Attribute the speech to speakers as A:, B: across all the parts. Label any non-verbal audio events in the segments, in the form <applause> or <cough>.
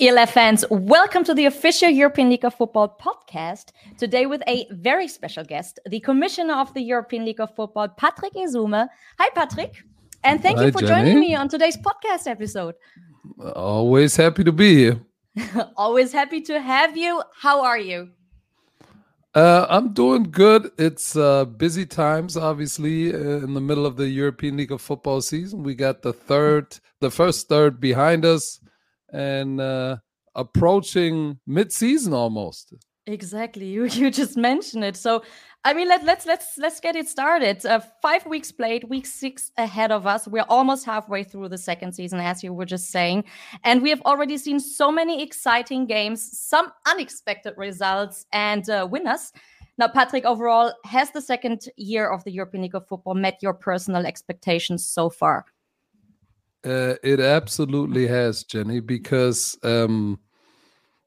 A: ELF fans, welcome to the official European League of Football podcast. Today with a very special guest, the Commissioner of the European League of Football, Patrick Esume. Hi, Patrick. And thank
B: Hi,
A: you for
B: Jenny.
A: joining me on today's podcast episode.
B: Always happy to be here. <laughs>
A: Always happy to have you. How are you?
B: Uh, I'm doing good. It's uh, busy times, obviously, uh, in the middle of the European League of Football season. We got the third, the first third behind us, and uh, approaching mid-season almost.
A: Exactly. <laughs> You you just mentioned it. So I mean let let's let's let's get it started. Uh, five weeks played, week six ahead of us. We're almost halfway through the second season, as you were just saying. And we have already seen so many exciting games, some unexpected results and uh, winners. Now, Patrick, overall, has the second year of the European League of Football met your personal expectations so far?
B: Uh, it absolutely has, Jenny, because um,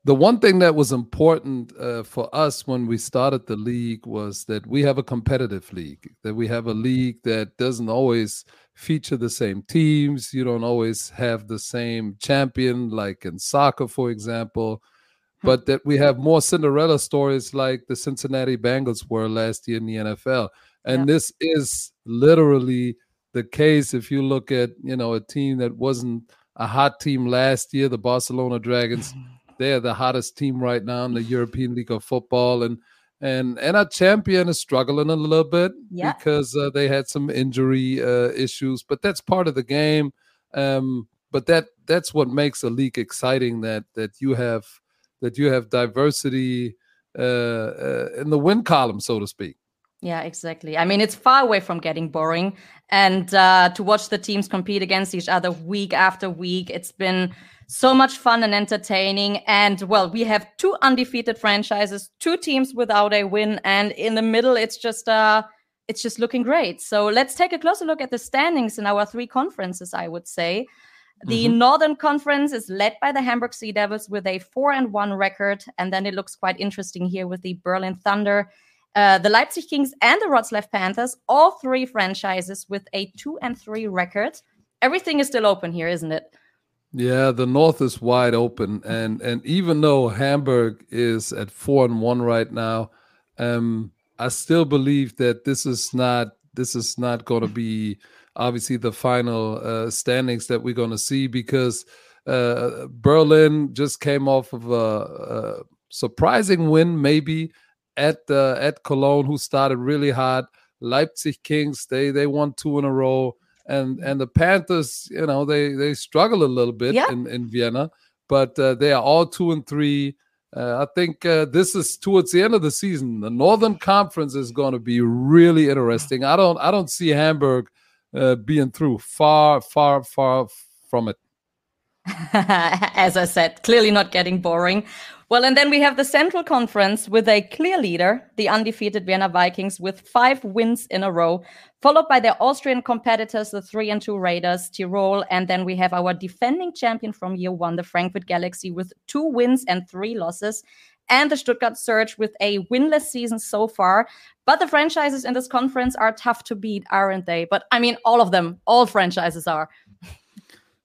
B: the one thing that was important uh, for us when we started the league was that we have a competitive league, that we have a league that doesn't always feature the same teams. You don't always have the same champion, like in soccer, for example, but that we have more Cinderella stories like the Cincinnati Bengals were last year in the NFL. And
A: Yeah.
B: this is literally the case if you look at, you know, a team that wasn't a hot team last year, the Barcelona Dragons they're the hottest team right now in the European League of Football, and and and our champion is struggling a little bit
A: Yeah.
B: because uh, they had some injury uh, issues, but that's part of the game. Um, but that that's what makes a league exciting that that you have that you have diversity uh, uh, in the win column, so to speak.
A: Yeah, exactly. I mean, it's far away from getting boring. And uh, to watch the teams compete against each other week after week, it's been so much fun and entertaining. And well, we have two undefeated franchises, two teams without a win, and in the middle, it's just uh, it's just looking great. So let's take a closer look at the standings in our three conferences. I would say. The
B: Mhm.
A: Northern Conference is led by the Hamburg Sea Devils with a four and one record, and then it looks quite interesting here with the Berlin Thunder, uh, the Leipzig Kings, and the Wroclaw Panthers. All three franchises with a two and three record. Everything is still open here, isn't it?
B: Yeah, the North is wide open, and and even though Hamburg is at four and one right now, um, I still believe that this is not this is not going to be obviously the final uh, standings that we're going to see because uh, Berlin just came off of a, a surprising win, maybe at uh, at Cologne, who started really hot. Leipzig Kings, they they won two in a row and and the Panthers, you know, they they struggle a little bit
A: Yeah.
B: in in Vienna, but uh, they are all two and three. Uh, I think uh, this is towards the end of the season. The Northern Conference is going to be really interesting. I don't I don't see Hamburg uh, being through. Far far far from it. <laughs>
A: As I said, clearly not getting boring. Well, and then we have the Central Conference with a clear leader, the undefeated Vienna Vikings, with five wins in a row, followed by their Austrian competitors, the three and two Raiders, Tirol, and then we have our defending champion from year one, the Frankfurt Galaxy, with two wins and three losses, and the Stuttgart Surge with a winless season so far. But the franchises in this conference are tough to beat, aren't they? But I mean, all of them, all franchises are.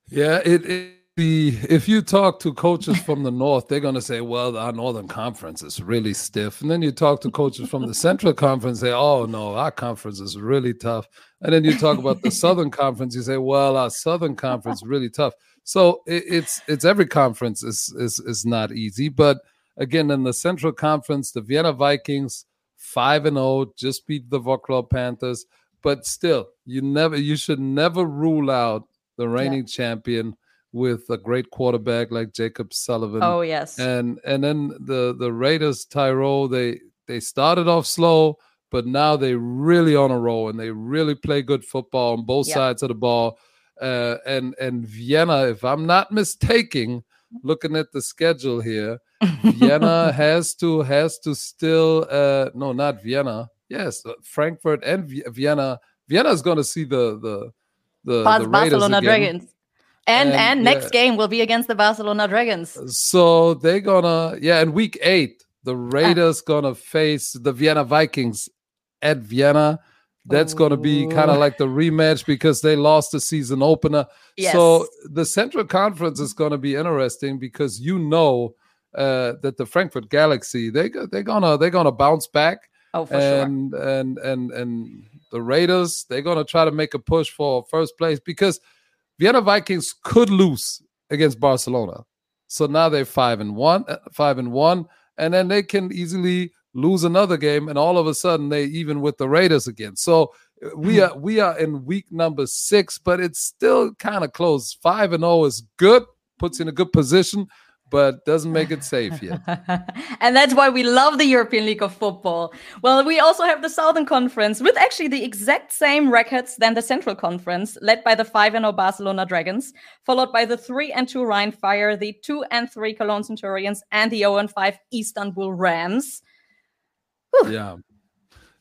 B: Yeah, it, the if you talk to coaches from the north, they're gonna say, "Well, our northern conference is really stiff," and then you talk to coaches from the central conference, say, "Oh no, our conference is really tough," and then you talk about the southern conference, you say, "Well, our southern conference is really tough." So it, it's it's every conference is is is not easy, but again, in the central conference, the Vienna Vikings five and zero just beat the Wroclaw Panthers, but still, you never you should never rule out the reigning champion with a great quarterback like Jakeb Sullivan.
A: Oh, yes.
B: And and then the the Raiders Tyrol they they started off slow, but now they really on a roll and they really play good football on both
A: Yeah.
B: sides of the ball. Uh, and and Vienna, if I'm not mistaken, <laughs> looking at the schedule here, Vienna <laughs> has to has to still uh no not Vienna yes uh, Frankfurt and Vi- Vienna Vienna is going to see the the the, the Raiders
A: Barcelona
B: again.
A: Dragons. And,
B: And,
A: and next
B: yeah.
A: game will be against the Barcelona Dragons.
B: So they're gonna yeah in week eight
A: Ah.
B: the Raiders gonna face the Vienna Vikings at Vienna. That's going to be kind of like the rematch because they lost the season opener.
A: Yes.
B: So the Central Conference is to be interesting because you know uh, that the Frankfurt Galaxy they they're gonna they're gonna bounce back.
A: Oh, for
B: and, sure. And and and the Raiders they're gonna try to make a push for first place because Vienna Vikings could lose against Barcelona. So now they're five and one, uh, five and one, and then they can easily lose another game, and all of a sudden they even with the Raiders again. So uh, we hmm. are we are in week number six, but it's still kind of close. Five and zero is good, puts you in a good position but doesn't make it safe <laughs> yet.
A: and that's why we love the European League of Football. Well, we also have the Southern Conference with actually the exact same records than the Central Conference, led by the 5 0 Barcelona Dragons, followed by the 3 and 2 Rhein Fire, the 2 and 3 Cologne Centurions, and the 0 and 5 Istanbul Rams.
B: Whew. Yeah.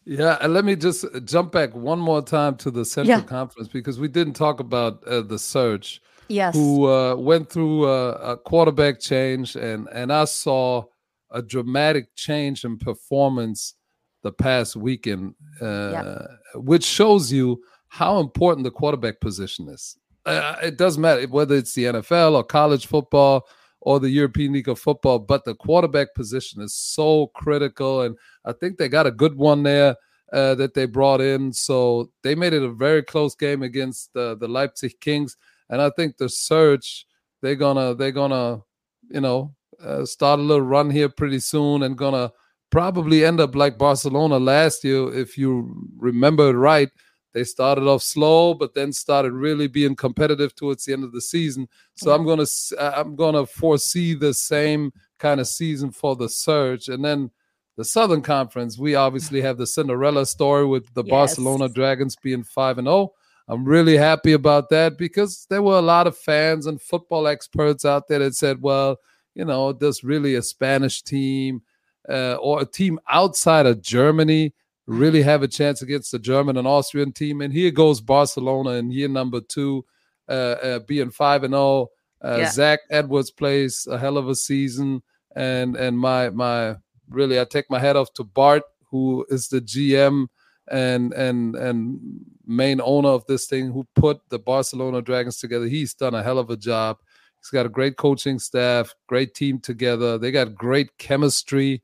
B: Yeah, and let me just jump back one more time to the Central yeah. Conference because we didn't talk about uh, the surge
A: yes,
B: who uh, went through a, a, quarterback change, and and I saw a dramatic change in performance the past weekend, uh, yep. which shows you how important the quarterback position is. Uh, it doesn't matter whether it's the NFL or college football or the European League of Football, but the quarterback position is so critical, and I think they got a good one there. Uh, that they brought in. So they made it a very close game against the Leipzig Kings and I think the Surge they're gonna they're gonna you know uh, start a little run here pretty soon and gonna probably end up like Barcelona last year if you remember it right. They started off slow, but then started really being competitive towards the end of the season. So. I'm gonna I'm gonna foresee the same kind of season for the Surge, and then the Southern Conference. We obviously have the Cinderella story with the yes. Barcelona Dragons being five and zero. I'm really happy about that because there were a lot of fans and football experts out there that said, well, you know, does really a Spanish team uh, or a team outside of Germany really have a chance against the German and Austrian team? And here goes Barcelona in year number two, uh, uh, being 5 and 0. Uh, yeah. Zach Edwards plays a hell of a season. And, and my, my, really, I take my hat off to Bart, who is the GM and and and main owner of this thing who put the Barcelona Dragons together. He's done a hell of a job. He's got a great coaching staff, great team together. They got great chemistry,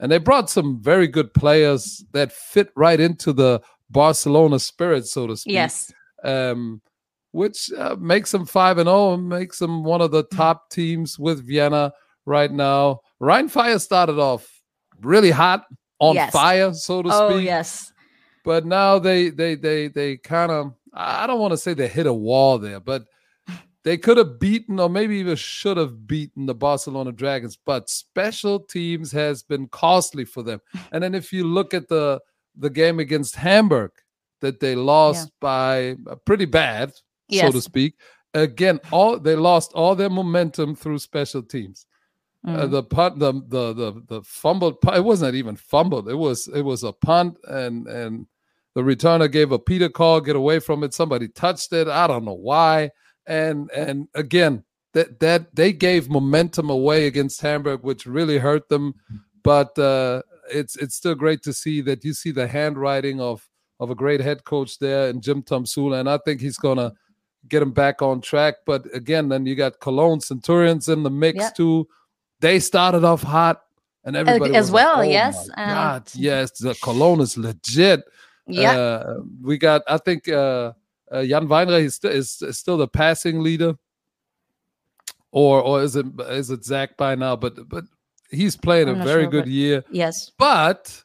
B: and they brought some very good players that fit right into the Barcelona spirit, so to speak.
A: Yes.
B: Um, which uh, makes them five and zero, oh, and makes them one of the mm. top teams with Vienna right now. Rhein Fire started off really hot, on yes. fire, so to
A: oh,
B: speak.
A: Oh yes
B: but now they they they they kind of I don't want to say they hit a wall there, but they could have beaten or maybe even should have beaten the Barcelona Dragons, but special teams has been costly for them. And then if you look at the the game against Hamburg that they lost yeah. by uh, pretty bad, yes. so to speak. Again, all they lost all their momentum through special teams. Uh, mm. Uh, the punt, the the the the fumbled. It wasn't even fumbled. It was it was a punt, and and the returner gave a Peter call, get away from it. Somebody touched it. I don't know why. And and again, that that they gave momentum away against Hamburg, which really hurt them. But uh, it's it's still great to see that you see the handwriting of of a great head coach there and Jim Tomsula, and I think he's gonna get him back on track. But again, then you got Cologne Centurions in the mix yep. too. They started off hot, and everybody
A: as well.
B: Like, oh
A: yes,
B: um, God, yes, the Cologne is legit.
A: Yeah. Uh,
B: we got, I think, uh, uh, Jan Weinreich is, st- is, is, still the passing leader, or or is it is it Zach by now? But but he's playing I'm a very sure, good year.
A: Yes.
B: But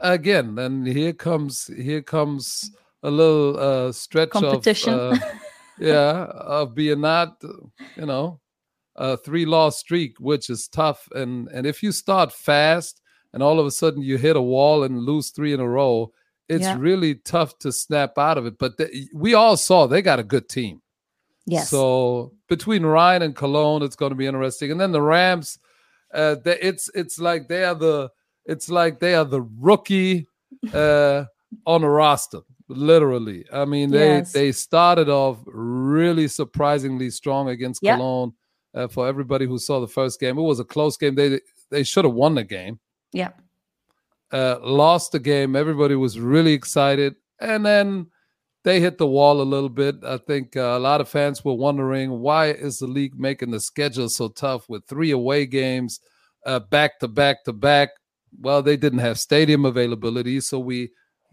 B: again, then here comes here comes a little uh, stretch
A: competition.
B: of uh, yeah of being not you know a three loss streak, which is tough. And and if you start fast and all of a sudden you hit a wall and lose three in a row, it's yeah. really tough to snap out of it. But the, we all saw they got a good team.
A: Yes.
B: So between Rhein and Cologne, it's going to be interesting. And then the Rams, uh, they, it's it's like they are the it's like they are the rookie uh, on the roster. Literally, I mean they yes. they started off really surprisingly strong against yep. Cologne. Uh, for everybody who saw the first game, it was a close game. They they should have won the game.
A: Yeah
B: uh, lost the game. Everybody was really excited. and then they hit the wall a little bit. I think uh, a lot of fans were wondering why is the league making the schedule so tough with three away games uh, back to back to back. Well, they didn't have stadium availability, so we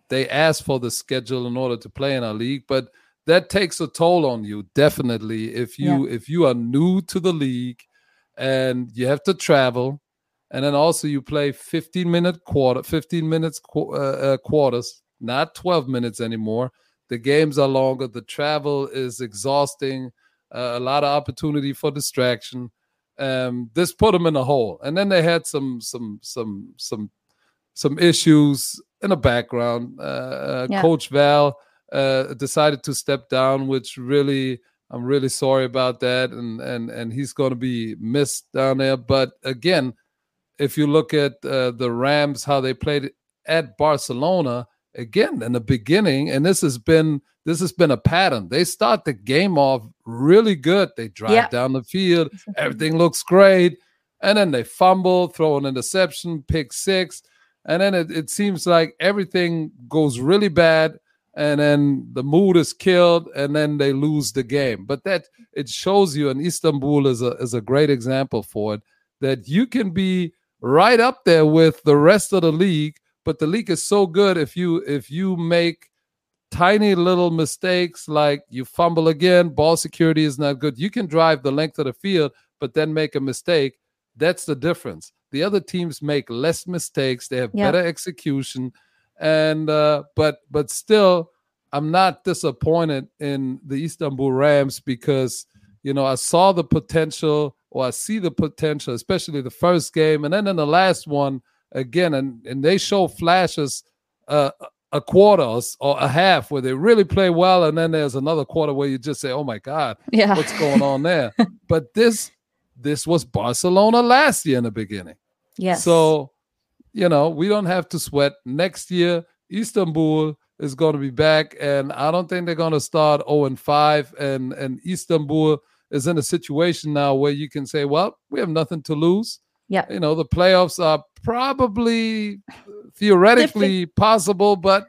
B: they asked for the schedule in order to play in our league, but that takes a toll on you definitely if you yeah. if you are new to the league and you have to travel and then also you play 15 minute quarter 15 minutes qu- uh, uh, quarters not 12 minutes anymore. The games are longer. The travel is exhausting. Uh, a lot of opportunity for distraction. Um, this put them in a hole. And then they had some some some some some issues in the background. Uh, uh, yeah. coach val uh, decided to step down, which really I'm really sorry about that, and and and he's going to be missed down there. But again, if you look at uh, the Rams, how they played at Barcelona, again in the beginning, and this has been this has been a pattern. They start the game off really good. They drive down the field, everything looks great, and then they fumble, throw an interception, pick six, and then it, it seems like everything goes really bad. And then the mood is killed and then they lose the game. But that it shows you and istanbul is a is a great example for it that you can be right up there with the rest of the league but the league is so good if you if you make tiny little mistakes like you fumble again ball security is not good. You can drive the length of the field but then make a mistake. That's the difference. The other teams make less mistakes. They have yeah. better execution. And uh, but but still, I'm not disappointed in the Istanbul Rams because you know I saw the potential, or I see the potential, especially the first game, and then in the last one again, and and they show flashes. Uh, a quarter or a half where they really play well, and then there's another quarter where you just say, "Oh my God, yeah. what's going on there?" <laughs> but this this was Barcelona last year in the beginning.
A: Yes.
B: So you know, we don't have to sweat. Next year, Istanbul is going to be back, and I don't think they're going to start 0 and 5. And and Istanbul is in a situation now where you can say, well, we have nothing to lose.
A: Yeah,
B: you know, the playoffs are probably theoretically Diffi- possible, but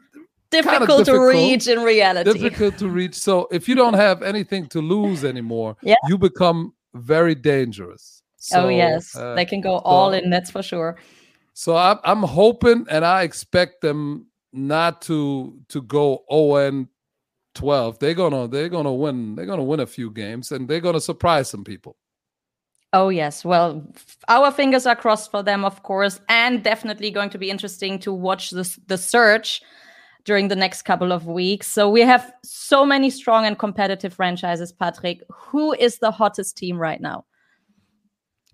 A: difficult, difficult, to reach in reality.
B: Difficult to reach. So if you don't have anything to lose anymore, <laughs> yeah. you become very dangerous. Oh, so,
A: oh yes, uh, they can go so, all in. That's for sure.
B: So I'm, I'm hoping and I expect them not to to go 0 and 12. They're gonna they're gonna win. They're gonna win a few games and they're gonna surprise some people.
A: Oh yes, well, our fingers are crossed for them, of course, and definitely going to be interesting to watch this the Surge during the next couple of weeks. So we have so many strong and competitive franchises. Patrick, who is the hottest team right now?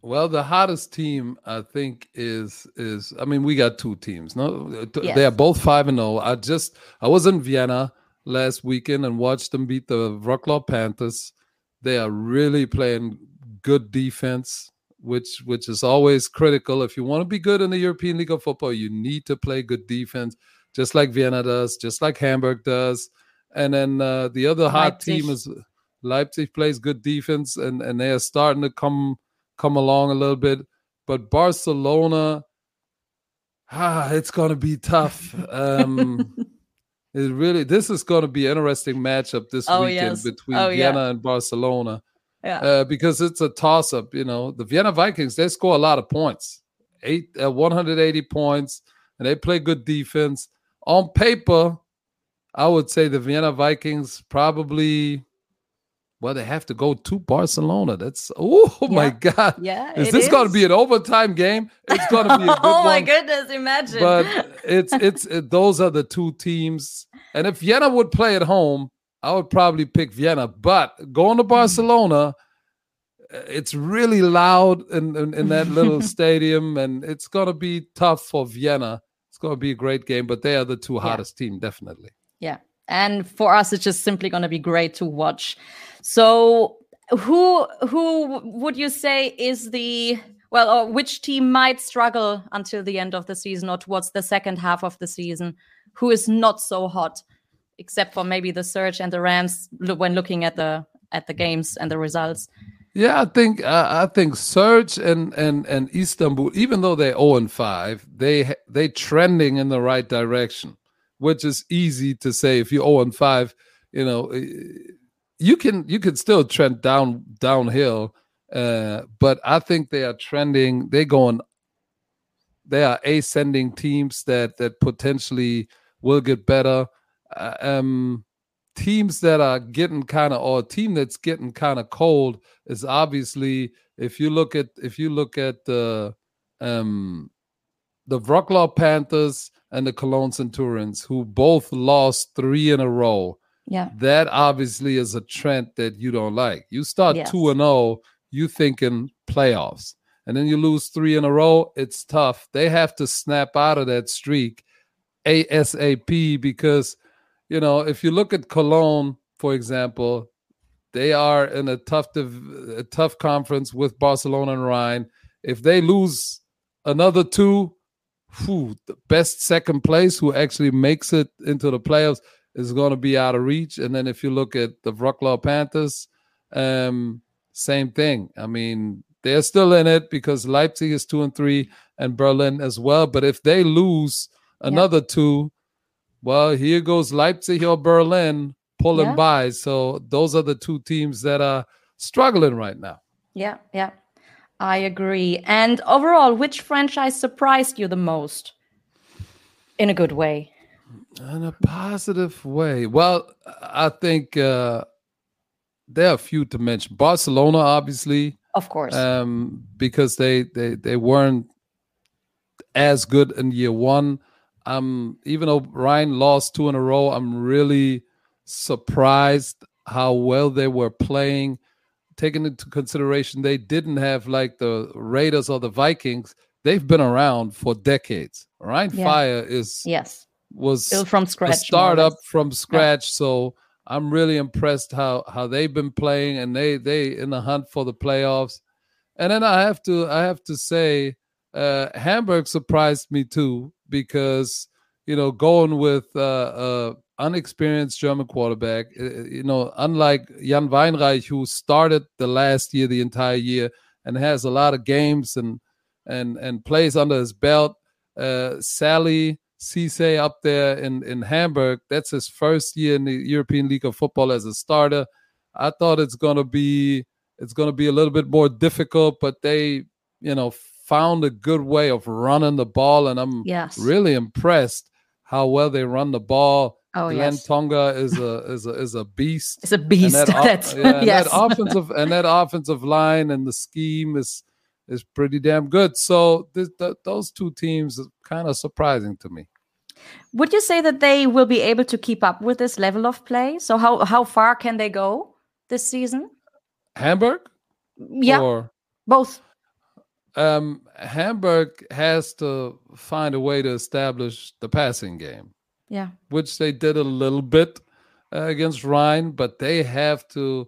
B: Well, the hottest team I think is is I mean we got two teams. No, yes. they are both five and zero. Oh. I just I was in Vienna last weekend and watched them beat the Wroclaw Panthers. They are really playing good defense, which which is always critical. If you want to be good in the European League of Football, you need to play good defense, just like Vienna does, just like Hamburg does. And then uh, the other hot Leipzig. team is Leipzig plays good defense, and and they are starting to come come along a little bit. But Barcelona, ah, it's going to be tough. Um, <laughs> it really, this is going to be an interesting matchup this oh, weekend yes. between oh, Vienna yeah. and Barcelona.
A: Yeah.
B: Uh, because it's a toss up. You know, the Vienna Vikings, they score a lot of points, eight, uh, 180 points, and they play good defense. On paper, I would say the Vienna Vikings probably well, they have to go to Barcelona. That's oh yeah. my god!
A: Yeah,
B: is this going to be an overtime game? It's going to be a <laughs> oh good oh
A: my goodness! Imagine.
B: But it's <laughs> it's it, those are the two teams. And if Vienna would play at home, I would probably pick Vienna. But going to mm-hmm. Barcelona, uh, it's really loud in, in, in that little <laughs> stadium, and it's going to be tough for Vienna. It's going to be a great game, but they are the two hottest yeah. team, definitely.
A: Yeah, and for us, it's just simply going to be great to watch. So who who would you say is the well or which team might struggle until the end of the season or towards the second half of the season? Who is not so hot except for maybe the Surge and the Rams when looking at the at the games and the results?
B: Yeah I think uh, I think Surge and and and Istanbul even though they're 0 and 5 they they trending in the right direction which is easy to say if you're 0 and 5, you know, you can you can still trend down downhill. Uh, but I think they are trending, they're going they are ascending teams that that potentially will get better. Uh, um, teams that are getting kind of or a team that's getting kind of cold is obviously if you look at if you look at the um the Wroclaw Panthers and the Cologne Centurions who both lost 3 in a row.
A: Yeah.
B: That obviously is a trend that you don't like. You start
A: Yes.
B: 2 and 0, you thinking playoffs. And then you lose 3 in a row, it's tough. They have to snap out of that streak ASAP because you know, if you look at Cologne, for example, they are in a tough div- a tough conference with Barcelona and Rhein. If they lose another two, whew, the best second place who actually makes it into the playoffs is going to be out of reach. And then if you look at the Wroclaw Panthers, um, same thing. I mean, they're still in it because Leipzig is two and three and Berlin as well. But if they lose another two, well, here goes Leipzig or Berlin pulling
A: Yeah.
B: by. So those are the two teams that are struggling right now.
A: Yeah, yeah. I agree. And overall, which franchise surprised you the most? In a good way.
B: In a positive way. Well, I think uh, there are a few to mention. Barcelona, obviously,
A: Of course.
B: um, because they, they they weren't as good in year one. Um, even though Rhein lost two in a row, I'm really surprised how well they were playing. Taking into consideration they didn't have like the Raiders or the Vikings. They've been around for decades. Rhein
A: Yeah.
B: Fire is
A: yes.
B: Was
A: Built from
B: a
A: scratch. or
B: startup from scratch. So I'm really impressed how how they've been playing, and they they in the hunt for the playoffs. And then I have to I have to say, uh, Hamburg surprised me too because you know going with uh, uh, unexperienced German quarterback, uh, you know, unlike Jan Weinreich who started the last year the entire year and has a lot of games and and and plays under his belt. Uh, Sally Cisse up there in in Hamburg. That's his first year in the European League of Football as a starter. I thought it's gonna be it's gonna be a little bit more difficult, but they you know found a good way of running the ball, and I'm
A: Yes.
B: really impressed how well they run the ball.
A: Oh,
B: Glenn
A: yes.
B: Toonga is a is a is a beast.
A: It's a
B: And
A: beast.
B: that, <laughs>
A: That's
B: yeah, and
A: yes.
B: that offensive and that offensive line and the scheme is is pretty damn good. So th- th- those two teams are kind of surprising to me.
A: Would you say that they will be able to keep up with this level of play? So how how far can they go this season?
B: Hamburg,
A: Yeah,
B: or
A: both.
B: um, Hamburg has to find a way to establish the passing game.
A: Yeah.
B: which they did a little bit uh, against Rhein, but they have to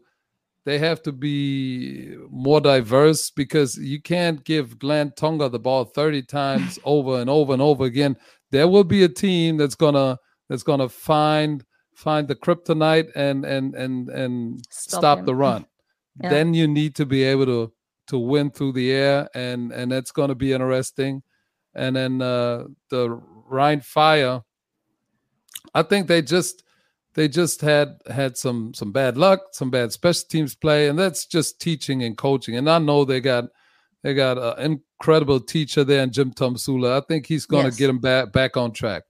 B: they have to be more diverse because you can't give Glen Toonga the ball 30 times <laughs> over and over and over again. There will be a team that's gonna that's gonna find find the kryptonite and and and and
A: Stop
B: stop, the run. <laughs>
A: Yeah.
B: Then you need to be able to to win through the air and and that's to be interesting. And then uh the Rhein Fire I think they just they just had had some some bad luck, some bad special teams play, and that's just teaching and coaching. And I know they got they got an incredible teacher there in Jim Tomsula. I think he's going to
A: Yes.
B: get him back back on track.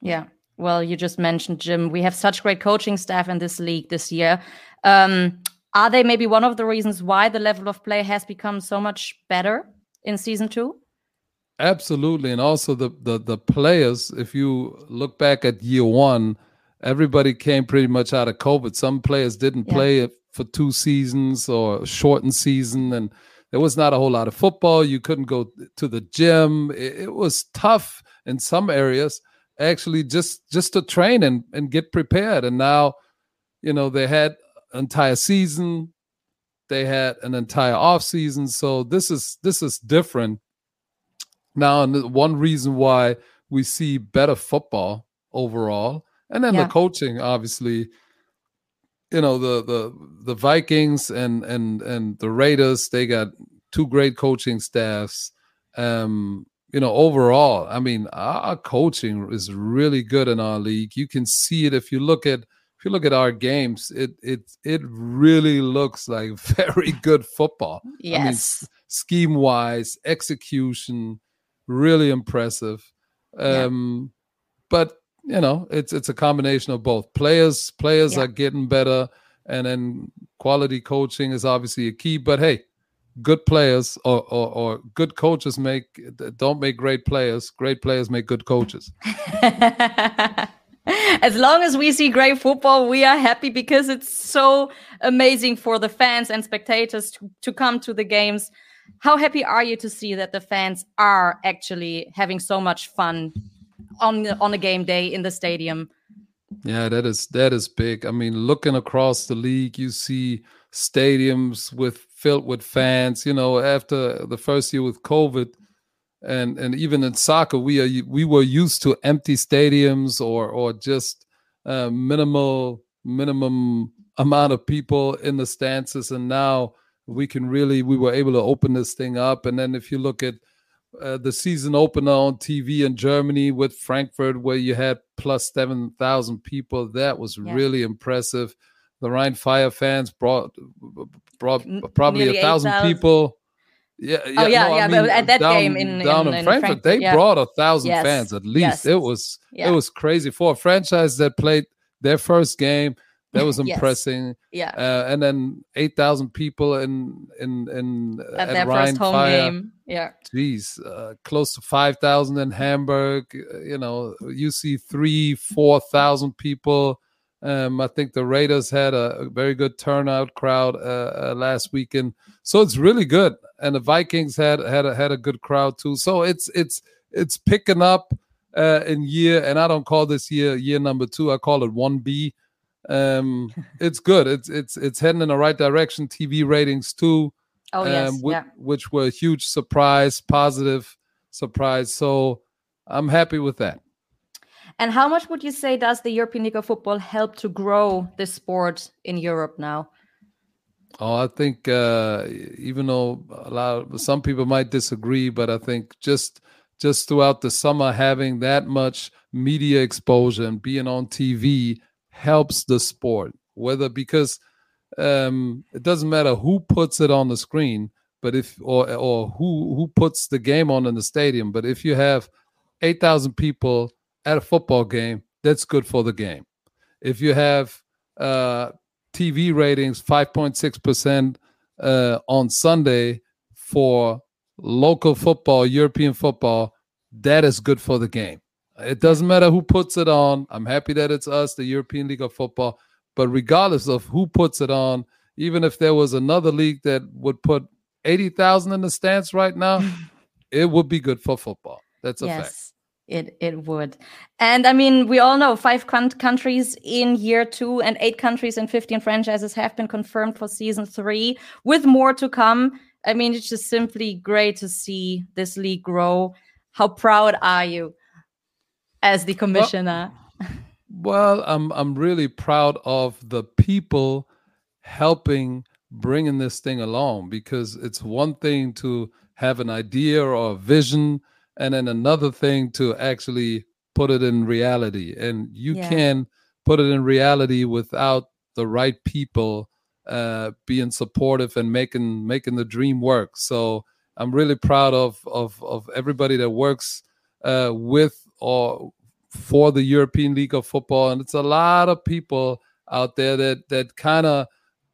A: Yeah. Well, you just mentioned Jim. We have such great coaching staff in this league this year. Um, are they maybe one of the reasons why the level of play has become so much better in season two?
B: Absolutely, and also the the the players. If you look back at year one, everybody came pretty much out of COVID. Some players didn't
A: Yeah.
B: play it for two seasons or shortened season, and there was not a whole lot of football. You couldn't go to the gym. It, it was tough in some areas, actually, just just to train and and get prepared. And now, you know, they had entire season. They had an entire off season, so this is this is different now, and one reason why we see better football overall, and then
A: Yeah.
B: the coaching, obviously, you know, the the the Vikings and and and the Raiders, they got two great coaching staffs. Um, you know, overall, I mean, our coaching is really good in our league. You can see it if you look at if you look at our games. It it it really looks like <laughs> very good football.
A: Yes, I mean,
B: scheme wise, execution, really impressive. Um, yeah. But you know, it's it's a combination of both. Players players yeah. are getting better, and then quality coaching is obviously a key. But hey, good players or, or, or, good coaches make don't make great players great players make good coaches <laughs>
A: as long as we see great football we are happy because it's so amazing for the fans and spectators to, to come to the games how happy are you to see that the fans are actually having so much fun on on a game day in the stadium
B: yeah that is that is big i mean looking across the league you see stadiums with filled with fans. You know, after the first year with COVID, and and even in soccer, we are we were used to empty stadiums or or just uh, minimal minimum amount of people in the stances, and now we can really we were able to open this thing up. And then if you look at uh, the season opener on TV in Germany with Frankfurt, where you had plus seven thousand people, that was yeah. really impressive the Rhein Fire fans brought brought probably a thousand 8, people.
A: Yeah, yeah, oh, yeah, no, yeah. I mean, at that
B: down,
A: game in
B: down in,
A: in
B: Frankfurt,
A: Frankfurt,
B: they
A: yeah.
B: brought a thousand
A: yes.
B: fans at least.
A: Yes.
B: It was yeah. it was crazy for a franchise that played their first game. That was <laughs> impressing.
A: yes. Yeah, uh,
B: and then eight thousand people in in in
A: at,
B: at
A: their
B: Rhein
A: first home
B: Fire.
A: game. Yeah,
B: Jeez, uh, close to five thousand in Hamburg. Uh, you know, you see three, four thousand people um, I think the Raiders had a, a very good turnout crowd uh, uh, last weekend, so it's really good. And the Vikings had had a, had a good crowd too. So it's it's it's picking up uh, in year, and I don't call this year year number two. I call it one B. Um, it's good. It's it's it's heading in the right direction. TV ratings too.
A: Oh yes,
B: um, which,
A: yeah.
B: which were a huge surprise, positive surprise. So I'm happy with that.
A: And how much would you say does the European League of Football help to grow the sport in Europe now?
B: Oh, I think uh, even though a lot of, some people might disagree, but I think just just throughout the summer having that much media exposure and being on TV helps the sport. Whether because um, it doesn't matter who puts it on the screen, but if or or who who puts the game on in the stadium, but if you have eight thousand people at a football game, that's good for the game. If you have uh, TV ratings 5.6% uh, on Sunday for local football, European football, that is good for the game. It doesn't matter who puts it on. I'm happy that it's us, the European League of Football. But regardless of who puts it on, even if there was another league that would put 80,000 in the stands right now, <laughs> it would be good for football. That's a yes. fact.
A: It it would, and I mean we all know five countries in year two and eight countries and fifteen franchises have been confirmed for season three, with more to come. I mean it's just simply great to see this league grow. How proud are you as the commissioner?
B: Well, well I'm I'm really proud of the people helping bringing this thing along because it's one thing to have an idea or a vision and then another thing to actually put it in reality and you yeah. can put it in reality without the right people uh, being supportive and making making the dream work so i'm really proud of of of everybody that works uh, with or for the european league of football and it's a lot of people out there that that kind of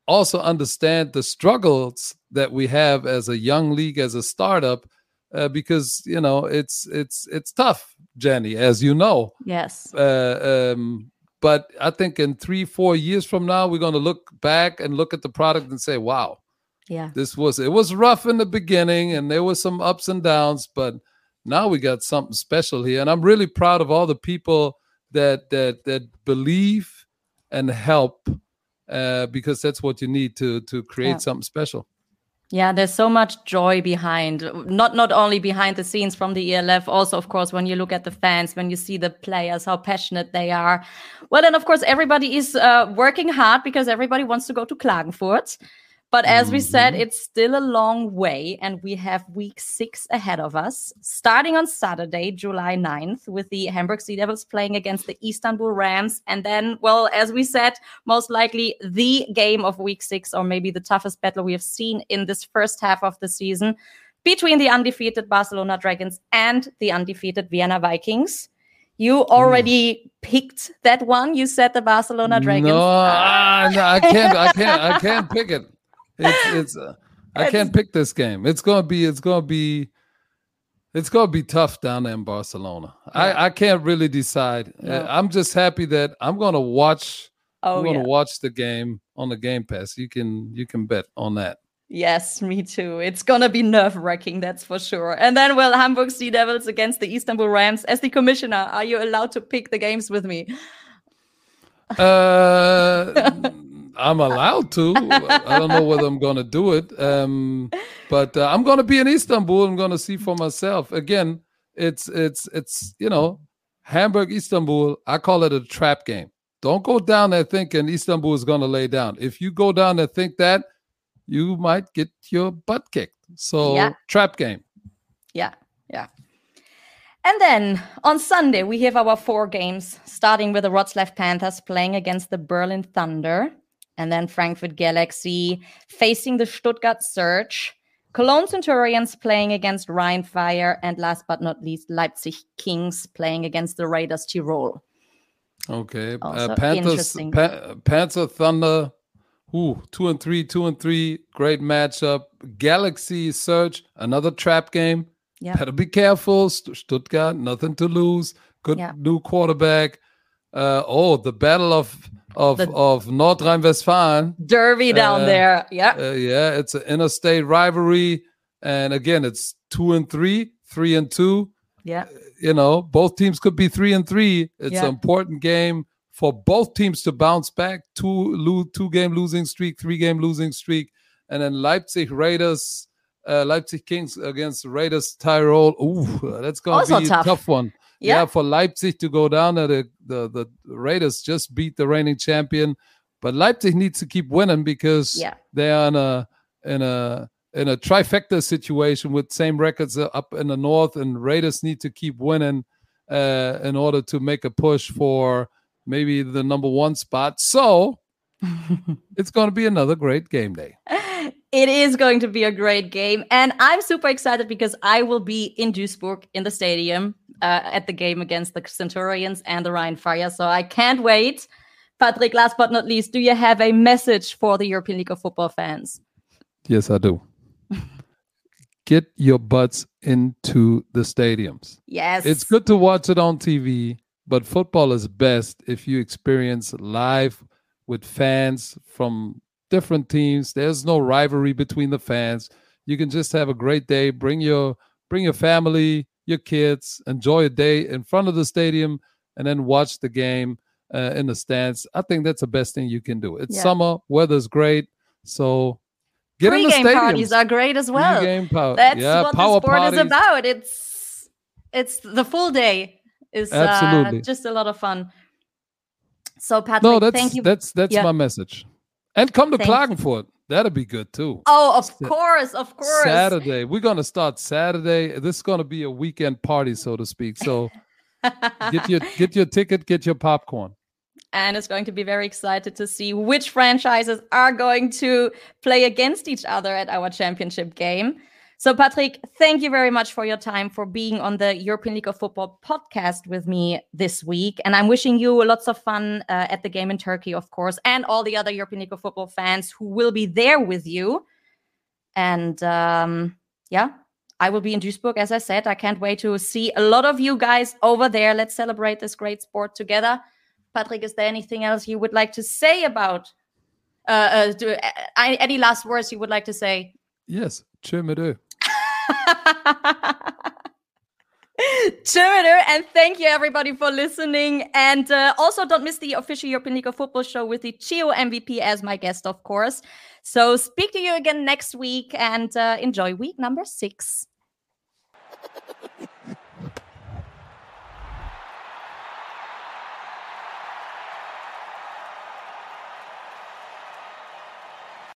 B: also understand the struggles that we have as a young league as a startup uh, because you know it's it's it's tough, Jenny, as you know.
A: Yes.
B: Uh, um, but I think in three, four years from now, we're going to look back and look at the product and say, "Wow,
A: yeah,
B: this was it was rough in the beginning, and there was some ups and downs, but now we got something special here." And I'm really proud of all the people that that that believe and help, uh, because that's what you need to to create yeah. something special.
A: Yeah, there's so much joy behind, not not only behind the scenes from the ELF, also of course when you look at the fans, when you see the players, how passionate they are. Well, then of course everybody is uh, working hard because everybody wants to go to Klagenfurt. But as we said,
B: Mhm.
A: it's still a long way, and we have week six ahead of us, starting on Saturday, July 9th, with the Hamburg Sea Devils playing against the Istanbul Rams. And then, well, as we said, most likely the game of week six, or maybe the toughest battle we have seen in this first half of the season between the undefeated Barcelona Dragons and the undefeated Vienna Vikings. You already picked that one. You said the Barcelona Dragons.
B: No, no, I can't. I can't. I can't pick it. It's. <laughs> It's. Uh, I can't pick this game. It's gonna be. It's gonna be. It's gonna be tough down there in Barcelona.
A: Yeah.
B: I. I can't really decide. Uh. I'm just happy that I'm gonna watch.
A: oh,
B: I'm gonna
A: yeah.
B: watch the game on the Game Pass. You can. You can bet on that.
A: Yes, me too. It's gonna be nerve wracking, that's for sure. And then, well, Hamburg Sea Devils against the Istanbul Rams. As the commissioner, are you allowed to pick the games with me?
B: Uh, <laughs> I'm allowed to. I don't know whether I'm going to do it. Um, but uh, I'm going to be in Istanbul. I'm going to see for myself. Again, it's it's it's you know Hamburg Istanbul. I call it a trap game. Don't go down there thinking Istanbul is going to lay down. If you go down there think that, you might get your butt kicked. So
A: Yeah.
B: trap game.
A: Yeah, yeah. And then on Sunday, we have our four games, starting with the Wroclaw Panthers playing against the Berlin Thunder, and then Frankfurt Galaxy facing the Stuttgart Surge, Cologne Centurions playing against Rhein Fire, and last but not least, Leipzig Kings playing against the Raiders Tirol.
B: Okay. Uh, Panthers. Pa- Panther Thunder. Ooh, two and three, two and three. Great matchup. Galaxy Surge, another trap game.
A: Yeah.
B: Better be careful. St- Stuttgart, nothing to lose. Good
A: Yeah.
B: new quarterback. Uh, oh, the battle of of
A: The-
B: of North Rhine-Westfalen.
A: Derby down
B: Uh,
A: there. Yeah.
B: Uh, yeah, it's an interstate rivalry, and again, it's two and three, three and two.
A: Yeah.
B: you know, both teams could be three and three. It's
A: Yeah.
B: an important game for both teams to bounce back. Two lose, two game losing streak, three game losing streak, and then Leipzig Raiders, uh, Leipzig Kings against Raiders Tyrol. Ooh, that's gonna
A: Also
B: be
A: tough.
B: a tough one.
A: Yeah.
B: Yeah. for Leipzig to go down the, the the Raiders just beat the reigning champion, but Leipzig needs to keep winning because
A: Yeah.
B: they are in a in a in a trifecta situation with same records up in the north, and Raiders need to keep winning uh, in order to make a push for maybe the number one spot. So <laughs> it's going to be another great game day. <laughs>
A: It is going to be a great game. And I'm super excited because I will be in Duisburg in the stadium uh, at the game against the Centurions and the Rhein Fire. So I can't wait. Patrick, last but not least, do you have a message for the European League of Football fans?
B: Yes, I do. <laughs> Get your butts into the stadiums.
A: Yes.
B: It's good to watch it on TV, but football is best if you experience live with fans from different teams. There's no rivalry between the fans. You can just have a great day. Bring your bring your family, your kids, enjoy a day in front of the stadium, and then watch the game uh, in the stands. I think that's the best thing you can do. It's
A: Yeah.
B: summer, weather's great, so get in the
A: Pre-game
B: stadium.
A: parties are great as well.
B: Pre-game power.
A: That's
B: yeah,
A: what
B: power
A: the sport
B: parties.
A: is about. It's it's the full day is uh,
B: Absolutely.
A: just a lot of fun. So Patrick,
B: No, that's
A: thank you.
B: that's that's
A: Yeah.
B: my message. And come to
A: Thank you.
B: Klagenfurt. That'd be good too.
A: oh, of course, of course.
B: Saturday. We're gonna start Saturday. This is gonna be a weekend party, so to speak. So <laughs> get your get your ticket, get your popcorn.
A: and is going to be very excited to see which franchises are going to play against each other at our championship game. So, Patrick, thank you very much for your time for being on the European League of Football podcast with me this week. And I'm wishing you lots of fun uh, at the game in Turkey, of course, and all the other European League of Football fans who will be there with you. And um, yeah, I will be in Duisburg, as I said. I can't wait to see a lot of you guys over there. Let's celebrate this great sport together. Patrick, is there anything else you would like to say about? Uh, uh, do, uh, any last words you would like to say?
B: Yes, Tjö <laughs>
A: Twitter, and thank you everybody for listening. And uh, also, don't miss the official European League of Football show with the Chio MVP as my guest, of course. So, speak to you again next week and uh, enjoy week number six. <laughs>